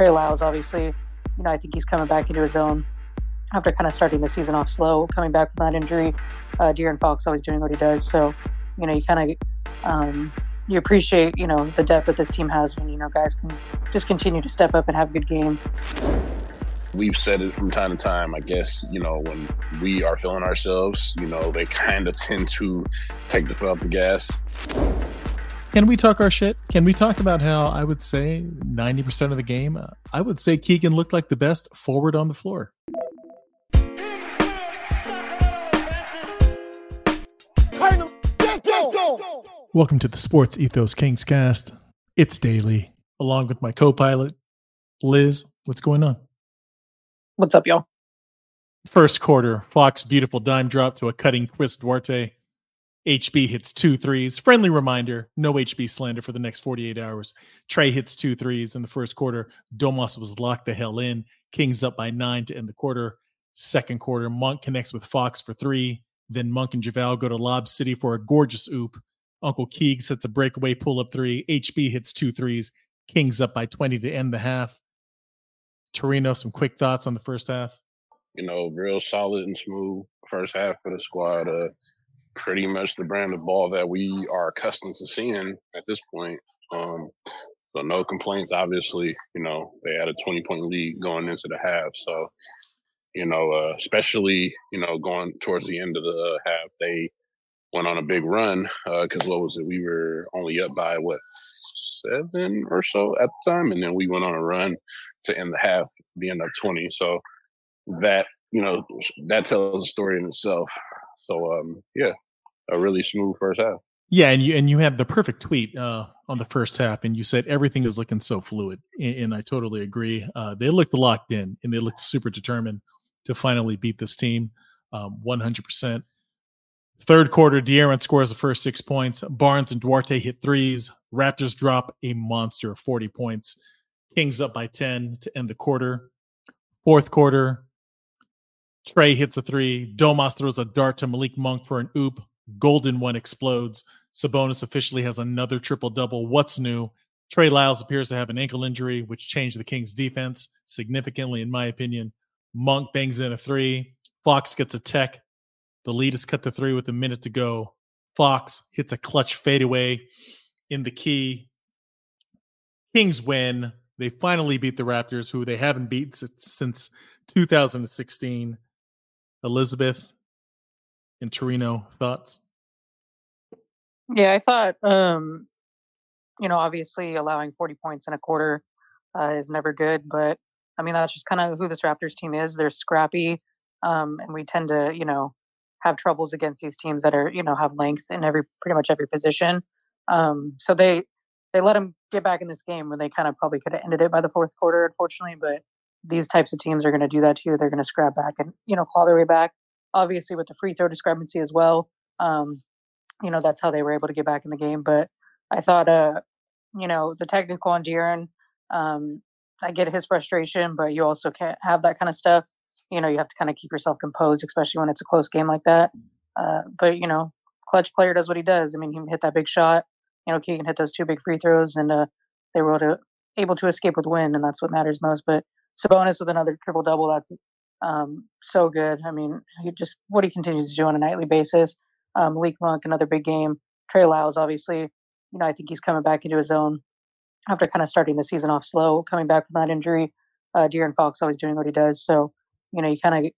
Trey Lyles, obviously, you know, I think he's coming back into his own after kind of starting the season off slow, coming back from that injury. Uh, De'Aaron Fox always doing what he does. So, you know, you kind of um, you appreciate, you know, the depth that this team has when you know guys can just continue to step up and have good games. We've said it from time to time. I guess you know when we are feeling ourselves, you know, they kind of tend to take the foot off the gas. Can we talk our shit? Can we talk about how I would say 90% of the game, uh, I would say Keegan looked like the best forward on the floor. Welcome to the Sports Ethos Kings cast. It's daily, along with my co pilot, Liz. What's going on? What's up, y'all? First quarter, Fox beautiful dime drop to a cutting Chris Duarte. HB hits two threes. Friendly reminder no HB slander for the next 48 hours. Trey hits two threes in the first quarter. Domas was locked the hell in. Kings up by nine to end the quarter. Second quarter, Monk connects with Fox for three. Then Monk and JaVale go to Lob City for a gorgeous oop. Uncle Keeg sets a breakaway pull up three. HB hits two threes. Kings up by 20 to end the half. Torino, some quick thoughts on the first half. You know, real solid and smooth first half for the squad. Uh, pretty much the brand of ball that we are accustomed to seeing at this point. Um, so no complaints. Obviously, you know they had a twenty point lead going into the half. So you know, uh, especially you know going towards the end of the half, they went on a big run because uh, what was it? We were only up by what seven or so at the time, and then we went on a run to end the half, being up twenty. So that you know that tells a story in itself. So um, yeah, a really smooth first half. Yeah, and you and you had the perfect tweet uh, on the first half, and you said everything is looking so fluid, and, and I totally agree. Uh, they looked locked in, and they looked super determined to finally beat this team, um, one hundred percent. Third quarter, De'Aaron scores the first six points. Barnes and Duarte hit threes. Raptors drop a monster of 40 points. Kings up by 10 to end the quarter. Fourth quarter, Trey hits a three. Domas throws a dart to Malik Monk for an oop. Golden one explodes. Sabonis officially has another triple double. What's new? Trey Lyles appears to have an ankle injury, which changed the Kings' defense significantly, in my opinion. Monk bangs in a three. Fox gets a tech. The lead is cut to three with a minute to go. Fox hits a clutch fadeaway in the key. Kings win. They finally beat the Raptors, who they haven't beat since 2016. Elizabeth in Torino, thoughts? Yeah, I thought, um, you know, obviously allowing 40 points in a quarter uh, is never good, but I mean, that's just kind of who this Raptors team is. They're scrappy, um, and we tend to, you know, have troubles against these teams that are, you know, have length in every pretty much every position. Um, so they they let them get back in this game when they kind of probably could have ended it by the fourth quarter, unfortunately. But these types of teams are going to do that to you. They're going to scrap back and you know claw their way back. Obviously, with the free throw discrepancy as well, um, you know that's how they were able to get back in the game. But I thought, uh, you know, the technical on De'Aaron, um, I get his frustration, but you also can't have that kind of stuff. You know, you have to kind of keep yourself composed, especially when it's a close game like that. Uh, but you know, clutch player does what he does. I mean, he hit that big shot. You know, Keegan hit those two big free throws, and uh, they were able to able to escape with win, and that's what matters most. But Sabonis with another triple double. That's um, so good. I mean, he just what he continues to do on a nightly basis. Um, Malik Monk, another big game. Trey Lyles, obviously, you know, I think he's coming back into his own after kind of starting the season off slow, coming back from that injury. Uh, De'Aaron Fox always doing what he does. So, you know, you kind of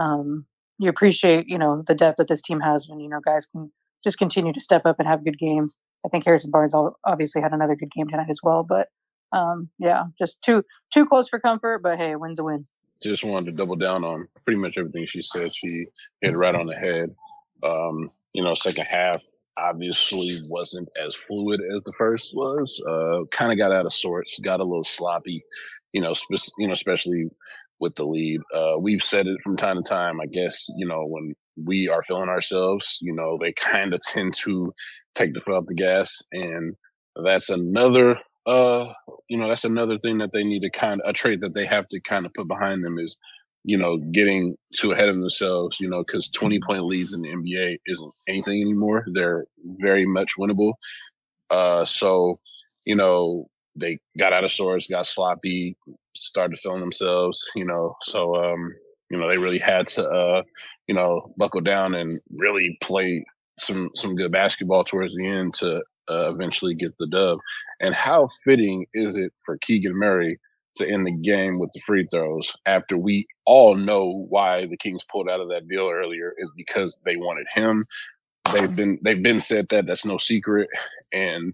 um, you appreciate, you know, the depth that this team has when you know guys can just continue to step up and have good games. I think Harrison Barnes obviously had another good game tonight as well, but um, yeah, just too too close for comfort, but hey, win's a win. Just wanted to double down on pretty much everything she said. She hit right on the head. Um, you know, second half obviously wasn't as fluid as the first was. Uh, kind of got out of sorts, got a little sloppy. You know, spe- you know, especially with the lead. Uh, we've said it from time to time. I guess you know when we are feeling ourselves, you know, they kind of tend to take the foot off the gas, and that's another uh you know that's another thing that they need to kind of a trait that they have to kind of put behind them is you know getting too ahead of themselves you know because 20 point leads in the nba isn't anything anymore they're very much winnable uh so you know they got out of sorts, got sloppy, started feeling themselves, you know. So um, you know, they really had to uh, you know, buckle down and really play some some good basketball towards the end to uh, eventually get the dub. And how fitting is it for Keegan Murray to end the game with the free throws after we all know why the Kings pulled out of that deal earlier is because they wanted him. They've been they've been said that that's no secret, and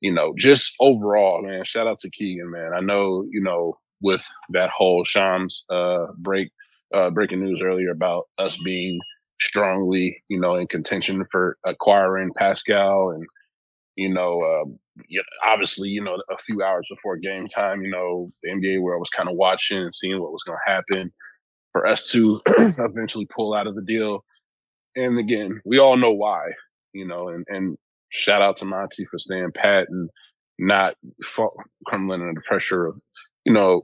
you know just overall, man. Shout out to Keegan, man. I know you know with that whole Shams uh, break uh, breaking news earlier about us being strongly you know in contention for acquiring Pascal and you know, uh, obviously, you know, a few hours before game time, you know, the NBA world was kind of watching and seeing what was going to happen for us to eventually pull out of the deal. And again, we all know why, you know, and, and shout out to Monty for staying pat and not crumbling under the pressure of, you know,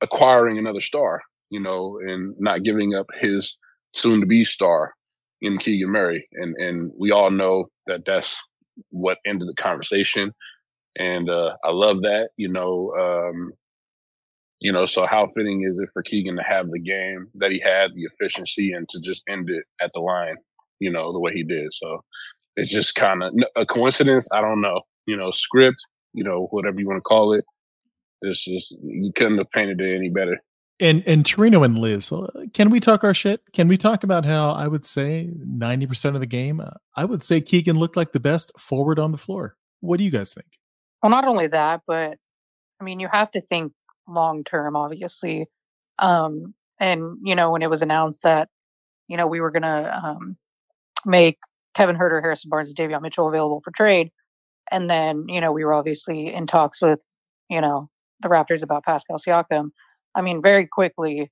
acquiring another star, you know, and not giving up his soon to be star in Keegan Murray. And, and we all know that that's what ended the conversation. And uh, I love that, you know. Um, you know, so how fitting is it for Keegan to have the game that he had, the efficiency, and to just end it at the line, you know, the way he did. So it's just kind of a coincidence. I don't know. You know, script, you know, whatever you want to call it. It's just you couldn't have painted it any better. And and Torino and Liz, uh, can we talk our shit? Can we talk about how I would say ninety percent of the game? Uh, I would say Keegan looked like the best forward on the floor. What do you guys think? Well, not only that, but I mean, you have to think long term, obviously. Um, and you know, when it was announced that you know we were gonna um, make Kevin Huerter, Harrison Barnes, and Davion Mitchell available for trade, and then you know we were obviously in talks with you know the Raptors about Pascal Siakam I mean, very quickly,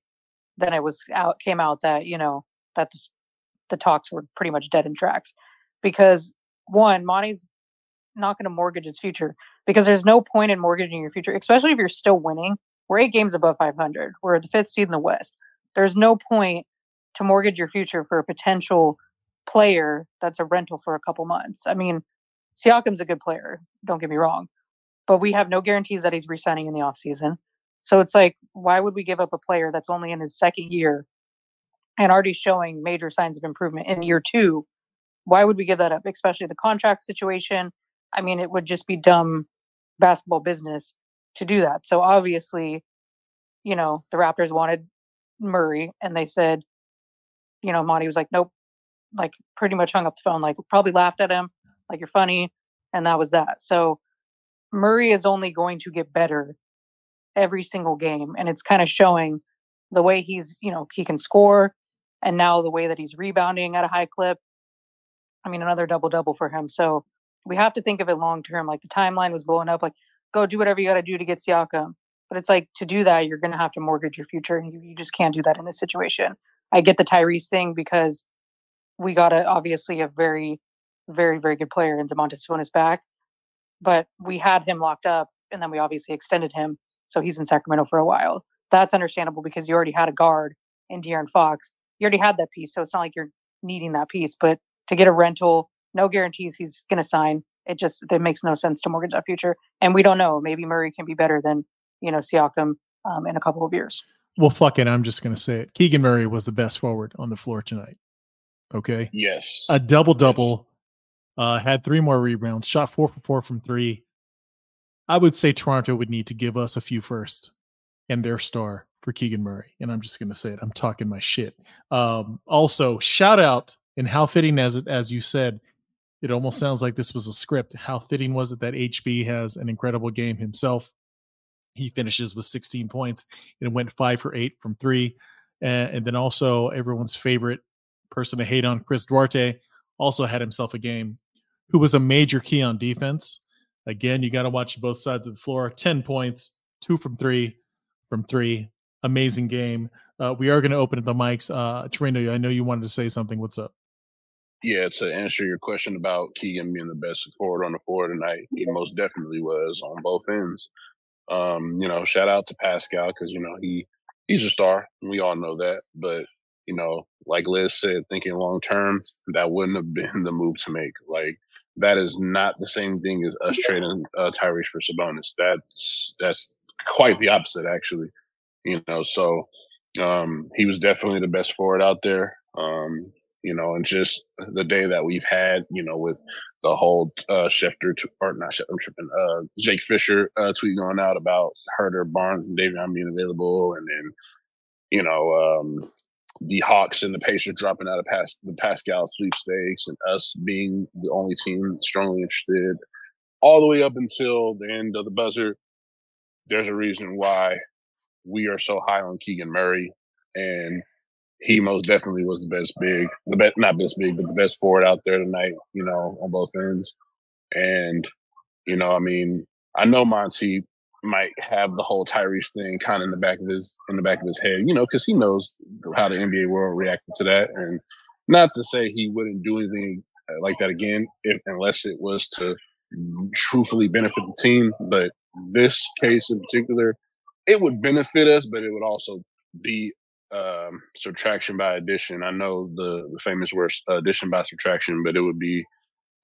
then it was out came out that you know that the, the talks were pretty much dead in tracks because one, Monty's not going to mortgage his future because there's no point in mortgaging your future, especially if you're still winning. We're eight games above 500. We're the fifth seed in the West. There's no point to mortgage your future for a potential player that's a rental for a couple months. I mean, Siakam's a good player, don't get me wrong, but we have no guarantees that he's resigning in the offseason. So it's like, why would we give up a player that's only in his second year and already showing major signs of improvement in year two? Why would we give that up, especially the contract situation? I mean, it would just be dumb basketball business to do that. So obviously, you know, the Raptors wanted Murray and they said, you know, Monty was like, nope, like pretty much hung up the phone, like probably laughed at him, like you're funny. And that was that. So Murray is only going to get better every single game. And it's kind of showing the way he's, you know, he can score and now the way that he's rebounding at a high clip. I mean, another double double for him. So we have to think of it long term. Like the timeline was blowing up, like, go do whatever you got to do to get Siakam. But it's like to do that, you're going to have to mortgage your future. And you, you just can't do that in this situation. I get the Tyrese thing because we got a, obviously a very, very, very good player in Domantas Sabonis back. But we had him locked up and then we obviously extended him so he's in Sacramento for a while. That's understandable because you already had a guard in De'Aaron Fox. You already had that piece, so it's not like you're needing that piece. But to get a rental, no guarantees he's going to sign. It just it makes no sense to mortgage that future, and we don't know. Maybe Murray can be better than you know Siakam um, in a couple of years. Well, fuck it. I'm just going to say it. Keegan Murray was the best forward on the floor tonight. Okay. Yes. A double double. Uh, had three more rebounds. Shot four for four from three. I would say Toronto would need to give us a few first and their star for Keegan Murray. And I'm just going to say it. I'm talking my shit. Um, also, shout out and how fitting as it as you said, it almost sounds like this was a script. How fitting was it that HB has an incredible game himself? He finishes with 16 points and went five for eight from three. And, and then also everyone's favorite person to hate on, Chris Duarte, also had himself a game who was a major key on defense. Again, you got to watch both sides of the floor. 10 points, two from three, from three. Amazing game. Uh, we are going to open up the mics. Uh, Torino, I know you wanted to say something. What's up? Yeah, to answer your question about Keegan being the best forward on the floor tonight, he most definitely was on both ends. Um, you know, shout out to Pascal because you know he he's a star. We all know that, but you know, like Liz said, thinking long term, that wouldn't have been the move to make. Like that is not the same thing as us trading uh, Tyrese for Sabonis. That's that's quite the opposite, actually. You know, so um, he was definitely the best forward out there. Um, you know, and just the day that we've had, you know, with the whole uh, Schefter t- or not Schefter, I'm tripping, uh, Jake Fischer uh, tweet going out about Huerter, Barnes, and Davion being available, and then you know um, the Hawks and the Pacers dropping out of Pas- the Pascal sweepstakes, and us being the only team strongly interested, all the way up until the end of the buzzer. There's a reason why we are so high on Keegan Murray, and he most definitely was the best big, the best not best big, but the best forward out there tonight. You know, on both ends, and you know, I mean, I know Monty might have the whole Tyrese thing kind of in the back of his in the back of his head, you know, because he knows how the NBA world reacted to that, and not to say he wouldn't do anything uh, like that again, if, unless it was to truthfully benefit the team. But this case in particular, it would benefit us, but it would also be um, subtraction by addition. I know the the famous word addition by subtraction, but it would be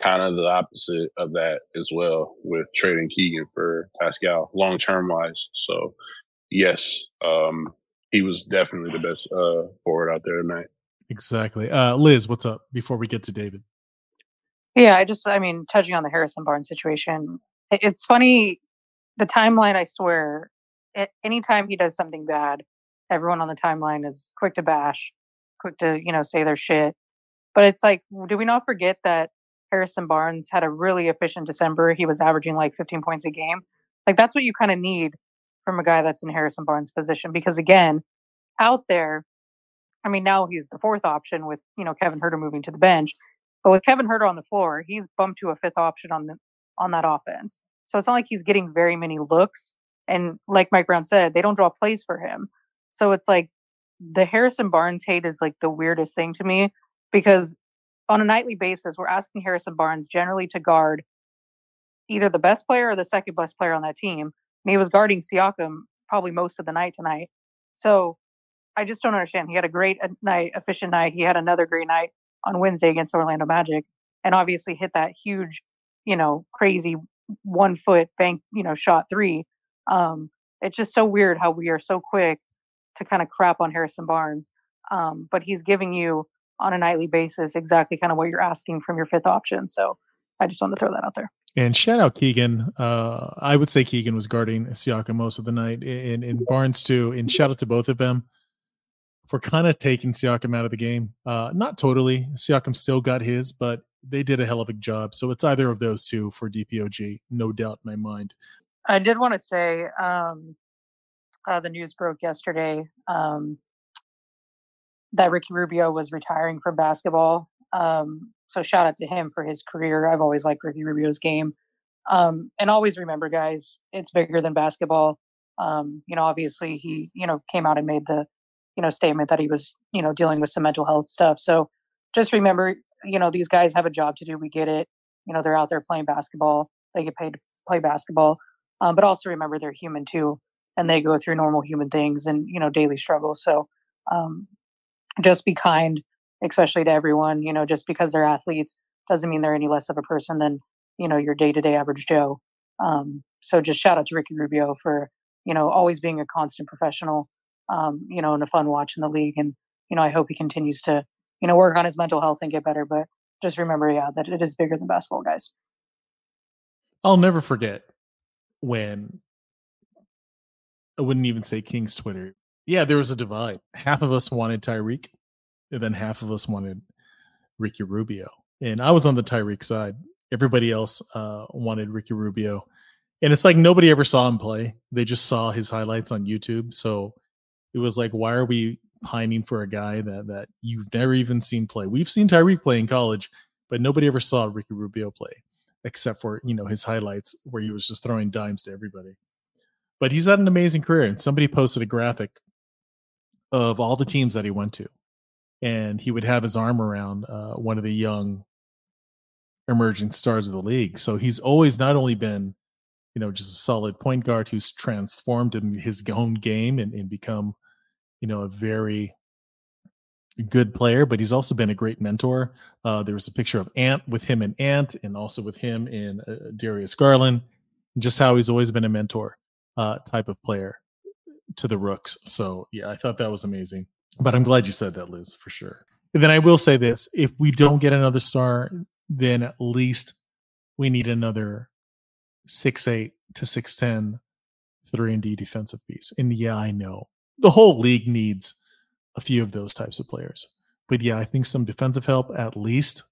kind of the opposite of that as well with trading Keegan for Pascal long term wise. So yes, um, he was definitely the best uh, forward out there tonight. Exactly. Uh, Liz, what's up before we get to David? Yeah, I just, I mean, touching on the Harrison Barnes situation, it's funny. The timeline, I swear, it, anytime he does something bad, everyone on the timeline is quick to bash, quick to, you know, say their shit. But it's like, do we not forget that Harrison Barnes had a really efficient December. He was averaging like 15 points a game. Like that's what you kind of need from a guy that's in Harrison Barnes' position because again, out there, I mean now he's the fourth option with, you know, Kevin Huerter moving to the bench. But with Kevin Huerter on the floor, he's bumped to a fifth option on the on that offense. So it's not like he's getting very many looks. And like Mike Brown said, they don't draw plays for him. So it's like the Harrison Barnes hate is like the weirdest thing to me because on a nightly basis, we're asking Harrison Barnes generally to guard either the best player or the second best player on that team. And he was guarding Siakam probably most of the night tonight. So I just don't understand. He had a great uh, night, efficient night. He had another great night on Wednesday against Orlando Magic and obviously hit that huge, you know, crazy one foot bank, you know, shot three. Um, it's just so weird how we are so quick to kind of crap on Harrison Barnes. Um, but he's giving you on a nightly basis exactly kind of what you're asking from your fifth option. So I just want to throw that out there. And shout out Keegan. Uh, I would say Keegan was guarding Siakam most of the night, and, and Barnes too. And shout out to both of them for kind of taking Siakam out of the game. Uh, not totally. Siakam still got his, but they did a hell of a job. So it's either of those two for DPOG, no doubt in my mind. I did want to say um, uh, the news broke yesterday. Um, that Ricky Rubio was retiring from basketball. Um, so shout out to him for his career. I've always liked Ricky Rubio's game. Um, and always remember, guys, it's bigger than basketball. Um, you know, obviously he, you know, came out and made the, you know, statement that he was, you know, dealing with some mental health stuff. So just remember, you know, these guys have a job to do. We get it. You know, they're out there playing basketball. They get paid to play basketball. Um, but also remember they're human too, and they go through normal human things and you know daily struggles. So um, just be kind, especially to everyone. You know, just because they're athletes doesn't mean they're any less of a person than you know your day to day average Joe. Um, so just shout out to Ricky Rubio for you know always being a constant professional. Um, you know, and a fun watch in the league, and you know I hope he continues to you know work on his mental health and get better. But just remember, yeah, that it is bigger than basketball, guys. I'll never forget when I wouldn't even say King's Twitter yeah, there was a divide. Half of us wanted Tyreke, and then half of us wanted Ricky Rubio. And I was on the Tyreke side. Everybody else uh, wanted Ricky Rubio. And it's like nobody ever saw him play. They just saw his highlights on YouTube. So it was like, why are we pining for a guy that that you've never even seen play? We've seen Tyreke play in college, but nobody ever saw Ricky Rubio play, except for you know his highlights where he was just throwing dimes to everybody. But he's had an amazing career. And somebody posted a graphic of all the teams that he went to, and he would have his arm around uh, one of the young emerging stars of the league. So he's always not only been, you know, just a solid point guard who's transformed in his own game and, and become, you know, a very good player, but he's also been a great mentor. Uh, there was a picture of Ant with him and Ant, and also with him in uh, Darius Garland. Just how he's always been a mentor uh, type of player to the Rooks. So yeah, I thought that was amazing. But I'm glad you said that, Liz, for sure. And then I will say this: if we don't get another star, then at least we need another six eight to six ten three and D defensive piece. And yeah, I know the whole league needs a few of those types of players. But yeah, I think some defensive help at least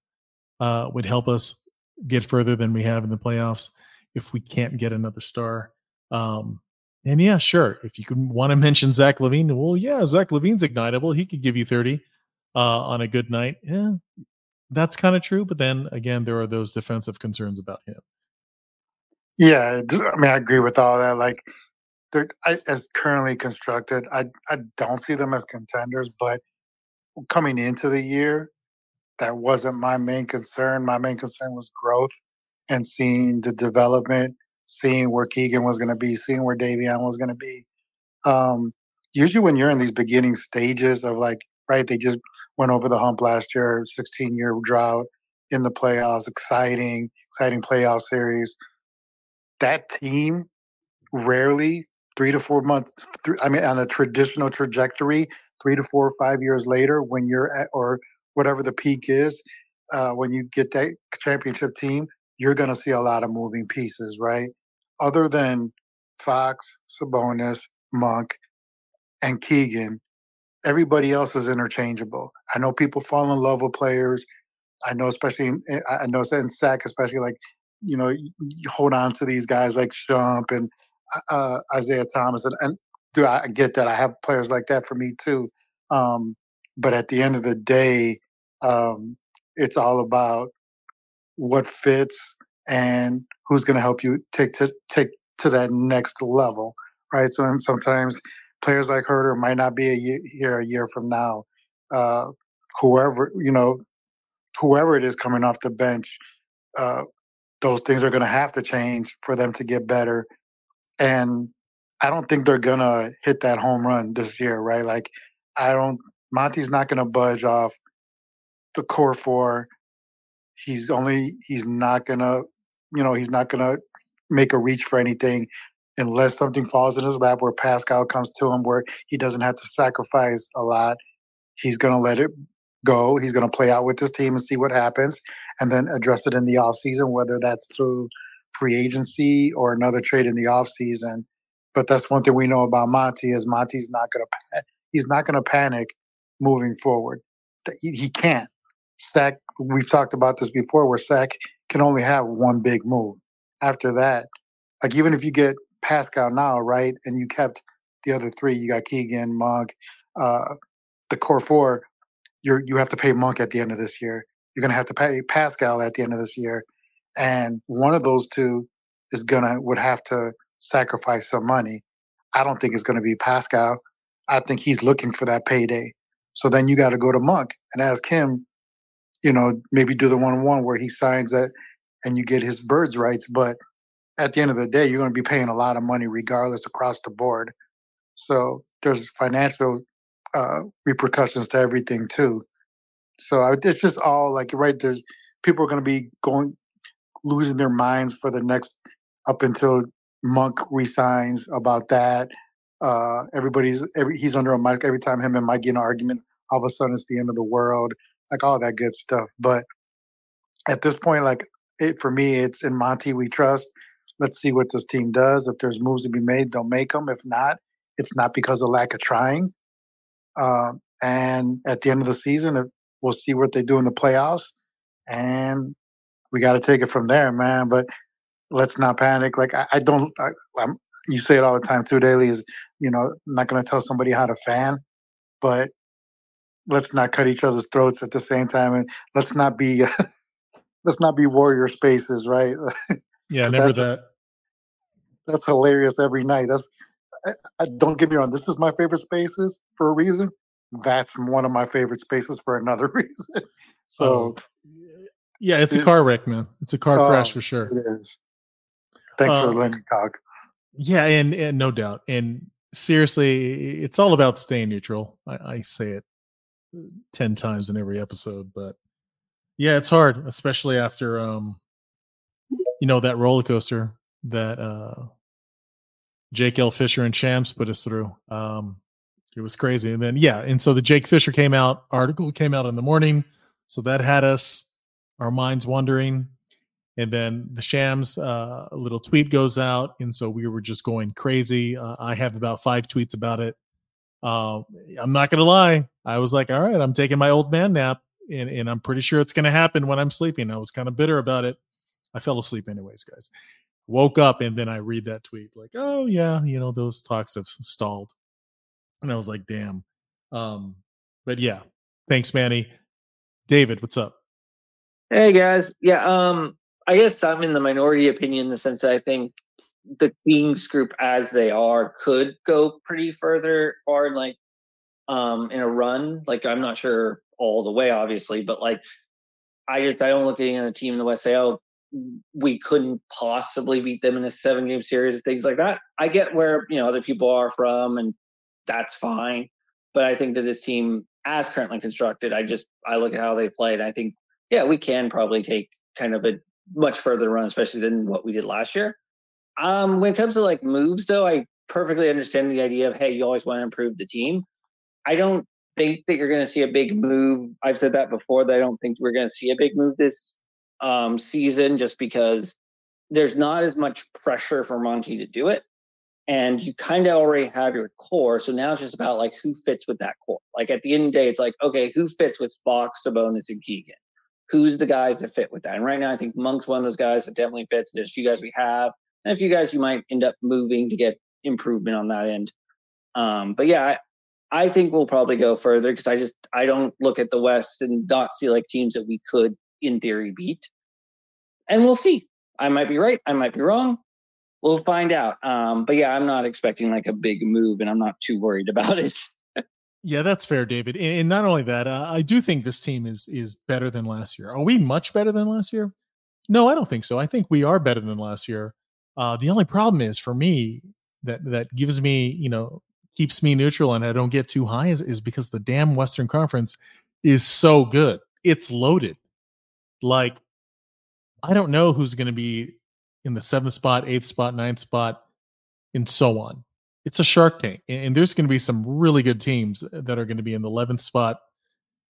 uh, would help us get further than we have in the playoffs if we can't get another star. Um, and yeah, sure. If you want to mention Zach LaVine, well, yeah, Zach LaVine's ignitable. He could give you 30 uh, on a good night. Yeah, that's kind of true. But then again, there are those defensive concerns about him. Yeah, I mean, I agree with all that. Like, they're I, as currently constructed, I I don't see them as contenders. But coming into the year, that wasn't my main concern. My main concern was growth and seeing the development, seeing where Keegan was going to be, seeing where Davion was going to be. Um, usually, when you're in these beginning stages of like, right, they just went over the hump last year, 16 year drought in the playoffs, exciting, exciting playoff series. That team rarely three to four months th- i mean on a traditional trajectory three to four or five years later when you're at or whatever the peak is uh, when you get that championship team you're going to see a lot of moving pieces right other than fox sabonis monk and keegan everybody else is interchangeable i know people fall in love with players i know especially in, i know in sac especially like you know you hold on to these guys like Shump and uh, Isaiah Thomas, and, and do I get that? I have players like that for me too. Um, but at the end of the day, um, it's all about what fits and who's going to help you take to take to that next level, right? So and sometimes players like Huerter might not be a year, here a year from now. Uh, whoever you know, whoever it is coming off the bench, uh, those things are going to have to change for them to get better and I don't think they're gonna hit that home run this year, right? Like, I don't. Monty's not gonna budge off the core four. He's only. He's not gonna. You know, he's not gonna make a reach for anything unless something falls in his lap where Pascal comes to him where he doesn't have to sacrifice a lot. He's gonna let it go. He's gonna play out with his team and see what happens, and then address it in the off season, whether that's through free agency or another trade in the offseason. But that's one thing we know about Monty is Monty's not to he's not to panic moving forward. He can't. Sac, we've talked about this before, where Sac can only have one big move. After that, like even if you get Pascal now, right, and you kept the other three, you got Keegan, Monk, uh, the core four. You're you have to pay Monk at the end of this year. You're going to have to pay Pascal at the end of this year and one of those two is gonna would have to sacrifice some money. I don't think it's gonna be Pascal. I think he's looking for that payday. So then you got to go to Monk and ask him, you know, maybe do the one on one where he signs that and you get his birds rights. But at the end of the day, you're going to be paying a lot of money regardless across the board. So there's financial uh, repercussions to everything too. So it's just all like right. There's people are going to be going losing their minds for the next up until Monk resigns about that. Uh, everybody's every he's under a mic every time him and Mike get an argument. All of a sudden, it's the end of the world, like all that good stuff. But at this point, like it for me, it's in Monty we trust. Let's see what this team does. If there's moves to be made, don't make them. If not, it's not because of lack of trying. Uh, and at the end of the season, we'll see what they do in the playoffs. And we got to take it from there, man. But let's not panic. Like I, I don't. I, you say it all the time too. Daily is you know I'm not going to tell somebody how to fan, but let's not cut each other's throats at the same time, and let's not be let's not be warrior spaces, right? Yeah, never that. That's hilarious every night. That's I, I, don't get me wrong. This is my favorite spaces for a reason. That's one of my favorite spaces for another reason. So. Oh yeah, it's a car wreck, man. It's a car oh, crash for sure. It is. Thanks uh, for letting me talk. Yeah, and, and no doubt. And seriously, it's all about staying neutral. I, I say it ten times in every episode. But yeah, it's hard, especially after um, you know, that roller coaster that uh Jake L. Fischer and Shams put us through. Um, it was crazy. And then yeah, and so the Jake Fischer came out article came out in the morning, so that had us our minds wandering And then the Shams uh, little tweet goes out, and so we were just going crazy. Uh, I have about five tweets about it. Uh, I'm not gonna lie, I was like, all right, I'm taking my old man nap, and, and I'm pretty sure it's gonna happen when I'm sleeping. I was kind of bitter about it. I fell asleep anyways, guys. Woke up and then I read that tweet, like, oh yeah, you know, those talks have stalled. And I was like, damn. Um, but yeah, thanks, Manny. David, what's up? Hey guys. Yeah, um, I guess I'm in the minority opinion in the sense that I think the Kings group as they are could go pretty further far like um in a run. Like I'm not sure all the way, obviously, but like I just I don't look at a team in the West say, oh, we couldn't possibly beat them in a seven game series things like that. I get where you know other people are from, and that's fine. But I think that this team, as currently constructed, I just I look at how they played. I think yeah, we can probably take kind of a much further run, especially than what we did last year. Um, when it comes to like moves, though, I perfectly understand the idea of hey, you always want to improve the team. I don't think that you're going to see a big move. I've said that before. That I don't think we're going to see a big move this um, season, just because there's not as much pressure for Monty to do it, and you kind of already have your core. So now it's just about like who fits with that core. Like at the end of the day, it's like okay, who fits with Fox, Sabonis, and Keegan who's the guys that fit with that. And right now, I think Monk's one of those guys that definitely fits. There's few guys we have, and a few guys you might end up moving to get improvement on that end. Um, but yeah, I, I think we'll probably go further because I just I don't look at the West and not see like teams that we could in theory beat. And we'll see. I might be right. I might be wrong. We'll find out. Um, but yeah, I'm not expecting like a big move, and I'm not too worried about it. Yeah, that's fair, David. And not only that, uh, I do think this team is is better than last year. Are we much better than last year? No, I don't think so. I think we are better than last year. Uh, the only problem is for me that that gives me, you know, keeps me neutral and I don't get too high is, is because the damn Western Conference is so good. It's loaded. Like, I don't know who's going to be in the seventh spot, eighth spot, ninth spot, and so on it's a Shark Tank, and there's going to be some really good teams that are going to be in the 11th spot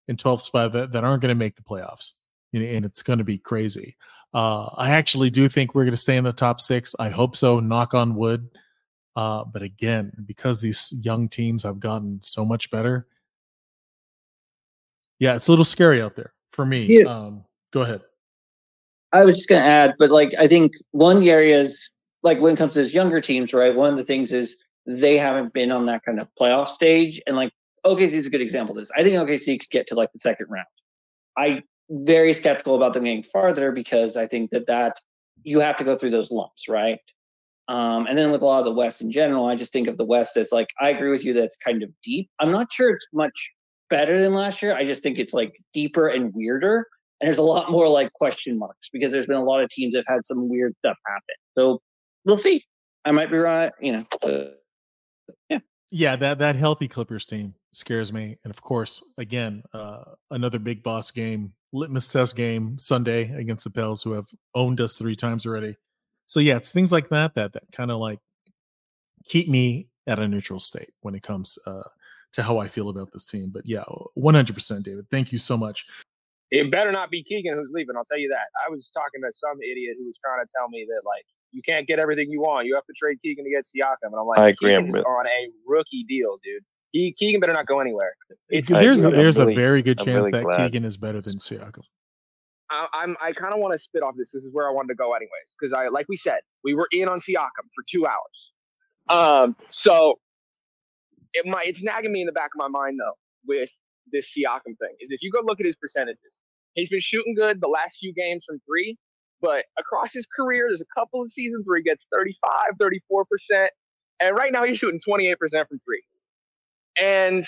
and 12th spot that, that aren't going to make the playoffs, and it's going to be crazy. Uh, I actually do think we're going to stay in the top six. I hope so. Knock on wood. Uh, but again, because these young teams have gotten so much better, yeah, it's a little scary out there for me. Yeah. Um, go ahead. I was just going to add, but like I think one of the areas, like when it comes to these younger teams, right? One of the things is they haven't been on that kind of playoff stage. And like OKC is a good example of this. I think OKC could get to like the second round. I very skeptical about them getting farther because I think that that you have to go through those lumps, right? Um, and then with a lot of the West in general, I just think of the West as like I agree with you that it's kind of deep. I'm not sure it's much better than last year. I just think it's like deeper and weirder. And there's a lot more like question marks because there's been a lot of teams that have had some weird stuff happen. So we'll see. I might be right, you know. Uh, yeah. Yeah, that that healthy Clippers team scares me. And of course, again, uh, another big boss game, litmus test game Sunday against the Pels, who have owned us three times already. So yeah, it's things like that that that kind of like keep me at a neutral state when it comes uh, to how I feel about this team. But yeah, 100%, David. Thank you so much. It better not be Keegan who's leaving. I'll tell you that. I was talking to some idiot who was trying to tell me that like you can't get everything you want. You have to trade Keegan to get Siakam. And I'm like, I agree. Keegan is on a rookie deal, dude. He, Keegan better not go anywhere. It's, there's a, there's really, a very good chance really that glad. Keegan is better than Siakam. I, I'm I kind of want to spit off this. This is where I wanted to go anyways, because I like we said we were in on Siakam for two hours. Um, so it might it's nagging me in the back of my mind though with this Siakam thing is if you go look at his percentages, he's been shooting good the last few games from three, but across his career, there's a couple of seasons where he gets 35, 34%. And right now he's shooting 28% from three. And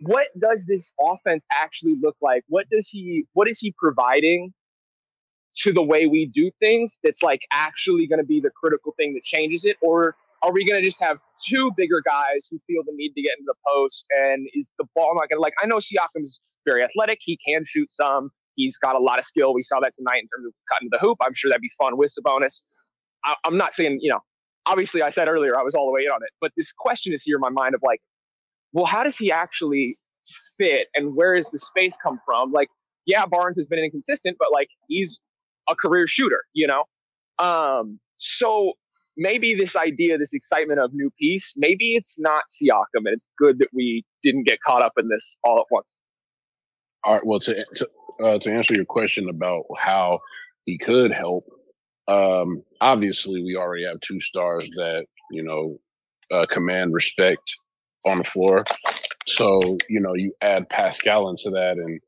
what does this offense actually look like? What does he what is he providing to the way we do things that's like actually going to be the critical thing that changes it or are we going to just have two bigger guys who feel the need to get into the post? And is the ball not going to like? I know Siakam's very athletic. He can shoot some. He's got a lot of skill. We saw that tonight in terms of cutting the hoop. I'm sure that'd be fun with Sabonis. I, I'm not saying, you know, obviously I said earlier I was all the way in on it, but this question is here in my mind of like, well, how does he actually fit and where does the space come from? Like, yeah, Barnes has been inconsistent, but like he's a career shooter, you know? Um, so maybe this idea, this excitement of new piece, maybe it's not Siakam, and it's good that we didn't get caught up in this all at once. All right. Well, to to, uh, to answer your question about how he could help, um, obviously we already have two stars that you know uh, command respect on the floor. So you know you add Pascal into that, and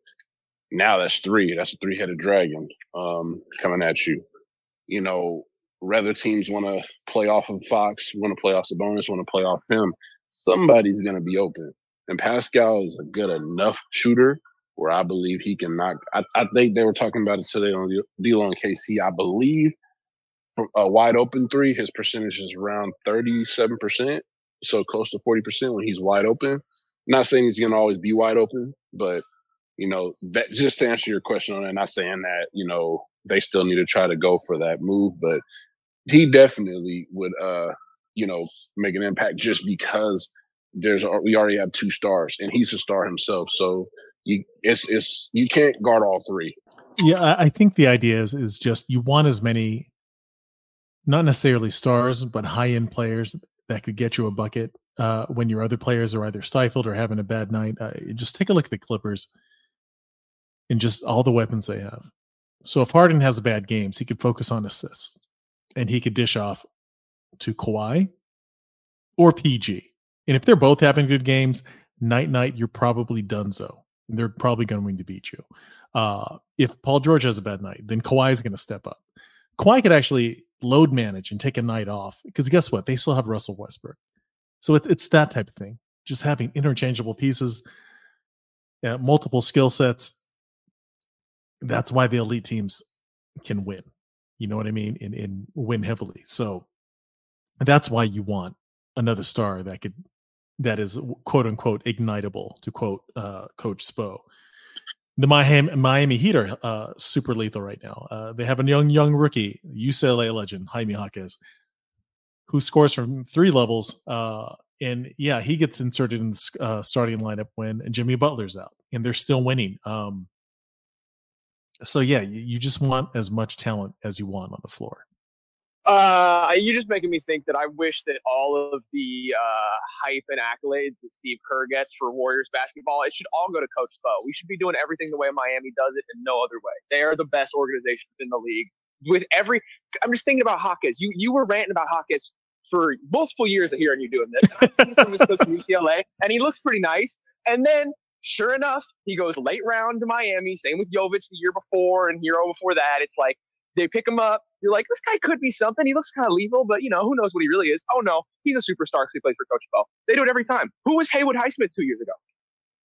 now that's three. That's a three-headed dragon um, coming at you. You know, whether teams want to play off of Fox, want to play off Sabonis, want to play off him, somebody's going to be open. And Pascal is a good enough shooter where I believe he can knock. I, I think they were talking about it today on Deal on KC. I believe a wide open three, his percentage is around 37%, so close to 40% when he's wide open. I'm not saying he's going to always be wide open, but you know, that just to answer your question on that, not saying that, you know, they still need to try to go for that move, but he definitely would uh you know make an impact just because there's we already have two stars and he's a star himself so you it's it's you can't guard all three yeah i think the idea is is just you want as many not necessarily stars but high end players that could get you a bucket uh, when your other players are either stifled or having a bad night uh, just take a look at the clippers and just all the weapons they have so if harden has bad games he could focus on assists and he could dish off to Kawhi or PG. And if they're both having good games, night night, you're probably done so. They're probably going to beat you. Uh, if Paul George has a bad night, then Kawhi is going to step up. Kawhi could actually load manage and take a night off because guess what? They still have Russell Westbrook. So it, it's that type of thing. Just having interchangeable pieces, multiple skill sets. That's why the elite teams can win. You know what I mean? And, and win heavily. So that's why you want another star that could that is quote unquote ignitable to quote uh, Coach Spo. The Miami, Miami Heat are uh, super lethal right now. Uh, they have a young young rookie, UCLA legend Jaime Jaquez, who scores from three levels. Uh, and yeah, he gets inserted in the uh, starting lineup when Jimmy Butler's out, and they're still winning. Um, so yeah, you, you just want as much talent as you want on the floor. Uh, you're just making me think that I wish that all of the uh, hype and accolades that Steve Kerr gets for Warriors basketball, it should all go to Coach Spo. We should be doing everything the way Miami does it and no other way. They are the best organization in the league. With every, I'm just thinking about Hawkins. You you were ranting about Hawkins for multiple years of hearing you doing this. I've seen some of his UCLA, and he looks pretty nice. And then Sure enough, he goes late round to Miami. Same with Jovic the year before and Herro before that. It's like they pick him up. You're like, this guy could be something. He looks kind of lethal, but you know, who knows what he really is? Oh no, he's a superstar. So he plays for Coach Bell. They do it every time. Who was Haywood Highsmith two years ago?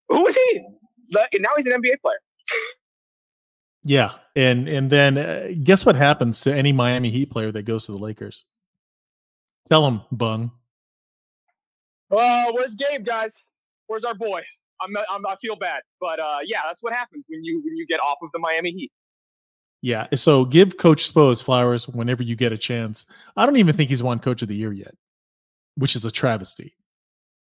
Who was he? And now he's an NBA player. yeah, and and then uh, guess what happens to any Miami Heat player that goes to the Lakers? Tell him, bung. Uh, where's Gabe, guys? Where's our boy? I'm, I'm I feel bad, but uh, yeah, that's what happens when you when you get off of the Miami Heat. Yeah, so give Coach Spo his flowers whenever you get a chance. I don't even think he's won Coach of the Year yet, which is a travesty.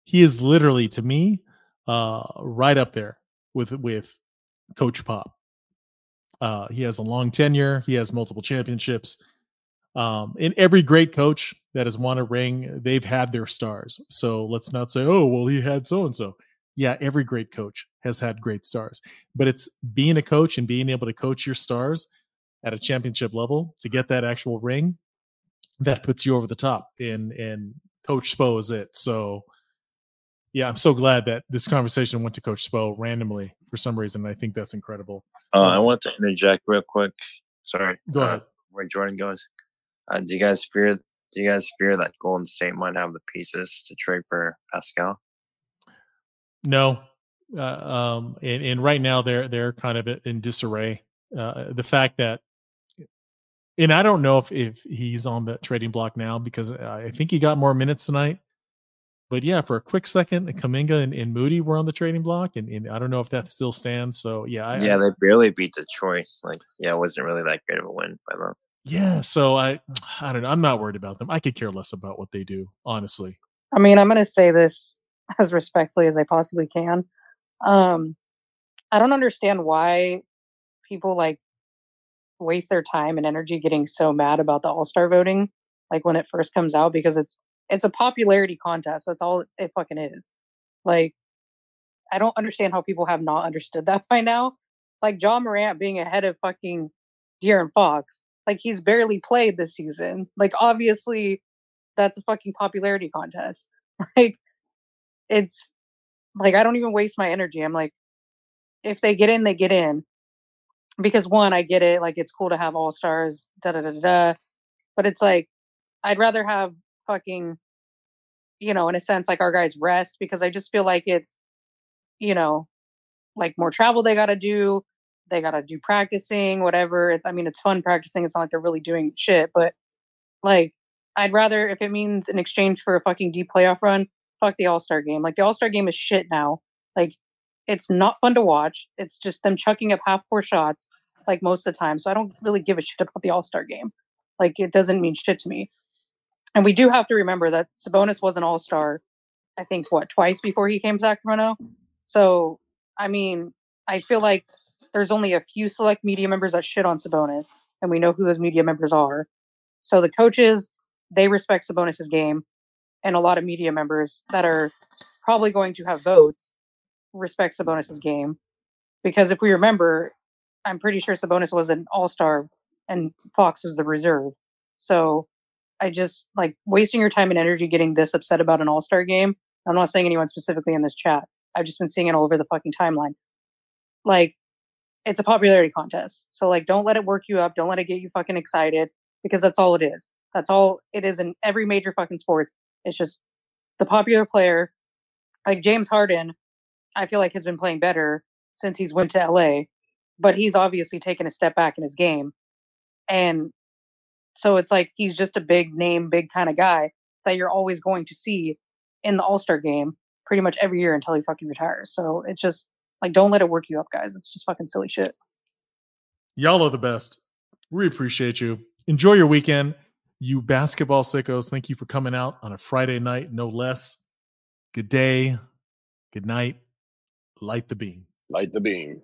He is literally, to me, uh, right up there with with Coach Pop. Uh, he has a long tenure. He has multiple championships. Um, and every great coach that has won a ring, they've had their stars. So let's not say, oh, well, he had so and so yeah, every great coach has had great stars, but it's being a coach and being able to coach your stars at a championship level to get that actual ring that puts you over the top. And and Coach Spo is it. So yeah, I'm so glad that this conversation went to Coach Spo randomly for some reason. I think that's incredible. Uh, I want to interject real quick. Sorry. Go uh, ahead. Where Jordan goes. Uh, do you guys fear? Do you guys fear that Golden State might have the pieces to trade for Pascal? No, uh, um, and, and right now they're they're kind of in disarray. Uh, the fact that and I don't know if if he's on the trading block now because I think he got more minutes tonight. But yeah, for a quick second, Kuminga and, and Moody were on the trading block, and, and I don't know if that still stands. So yeah, I, yeah, they barely beat Detroit. Like, yeah, it wasn't really that great of a win by them. Yeah, so I, I don't know. I'm not worried about them. I could care less about what they do, honestly. I mean, I'm going to say this as respectfully as I possibly can. Um, I don't understand why people like waste their time and energy getting so mad about the All Star voting, like when it first comes out, because it's it's a popularity contest. That's all it fucking is. Like, I don't understand how people have not understood that by now. Like Ja Morant being ahead of fucking De'Aaron Fox. Like he's barely played this season. Like obviously, that's a fucking popularity contest. Like it's like I don't even waste my energy. I'm like, if they get in, they get in. Because one, I get it, like it's cool to have all stars, da da da da. But it's like I'd rather have fucking, you know, in a sense, like our guys rest because I just feel like it's, you know, like more travel they got to do. They got to do practicing, whatever. It's, I mean, it's fun practicing. It's not like they're really doing shit, but like, I'd rather, if it means in exchange for a fucking deep playoff run, fuck the All Star game. Like, the All Star game is shit now. Like, it's not fun to watch. It's just them chucking up half court shots, like most of the time. So I don't really give a shit about the All Star game. Like, it doesn't mean shit to me. And we do have to remember that Sabonis was an all star, I think, what, twice before he came to Sacramento? So, I mean, I feel like there's only a few select media members that shit on Sabonis, and we know who those media members are. So the coaches, they respect Sabonis's game, and a lot of media members that are probably going to have votes respect Sabonis's game. Because if we remember, I'm pretty sure Sabonis was an all star and Fox was the reserve. So I just like wasting your time and energy getting this upset about an all star game. I'm not saying anyone specifically in this chat. I've just been seeing it all over the fucking timeline. Like, it's a popularity contest. So like don't let it work you up. Don't let it get you fucking excited because that's all it is. That's all it is in every major fucking sports. It's just the popular player. Like James Harden, I feel like has been playing better since he's went to LA, but he's obviously taken a step back in his game. And so it's like he's just a big name, big kind of guy that you're always going to see in the All Star game pretty much every year until he fucking retires. So it's just like, don't let it work you up, guys. It's just fucking silly shit. Y'all are the best. We appreciate you. Enjoy your weekend. You basketball sickos, thank you for coming out on a Friday night, no less. Good day. Good night. Light the beam. Light the beam.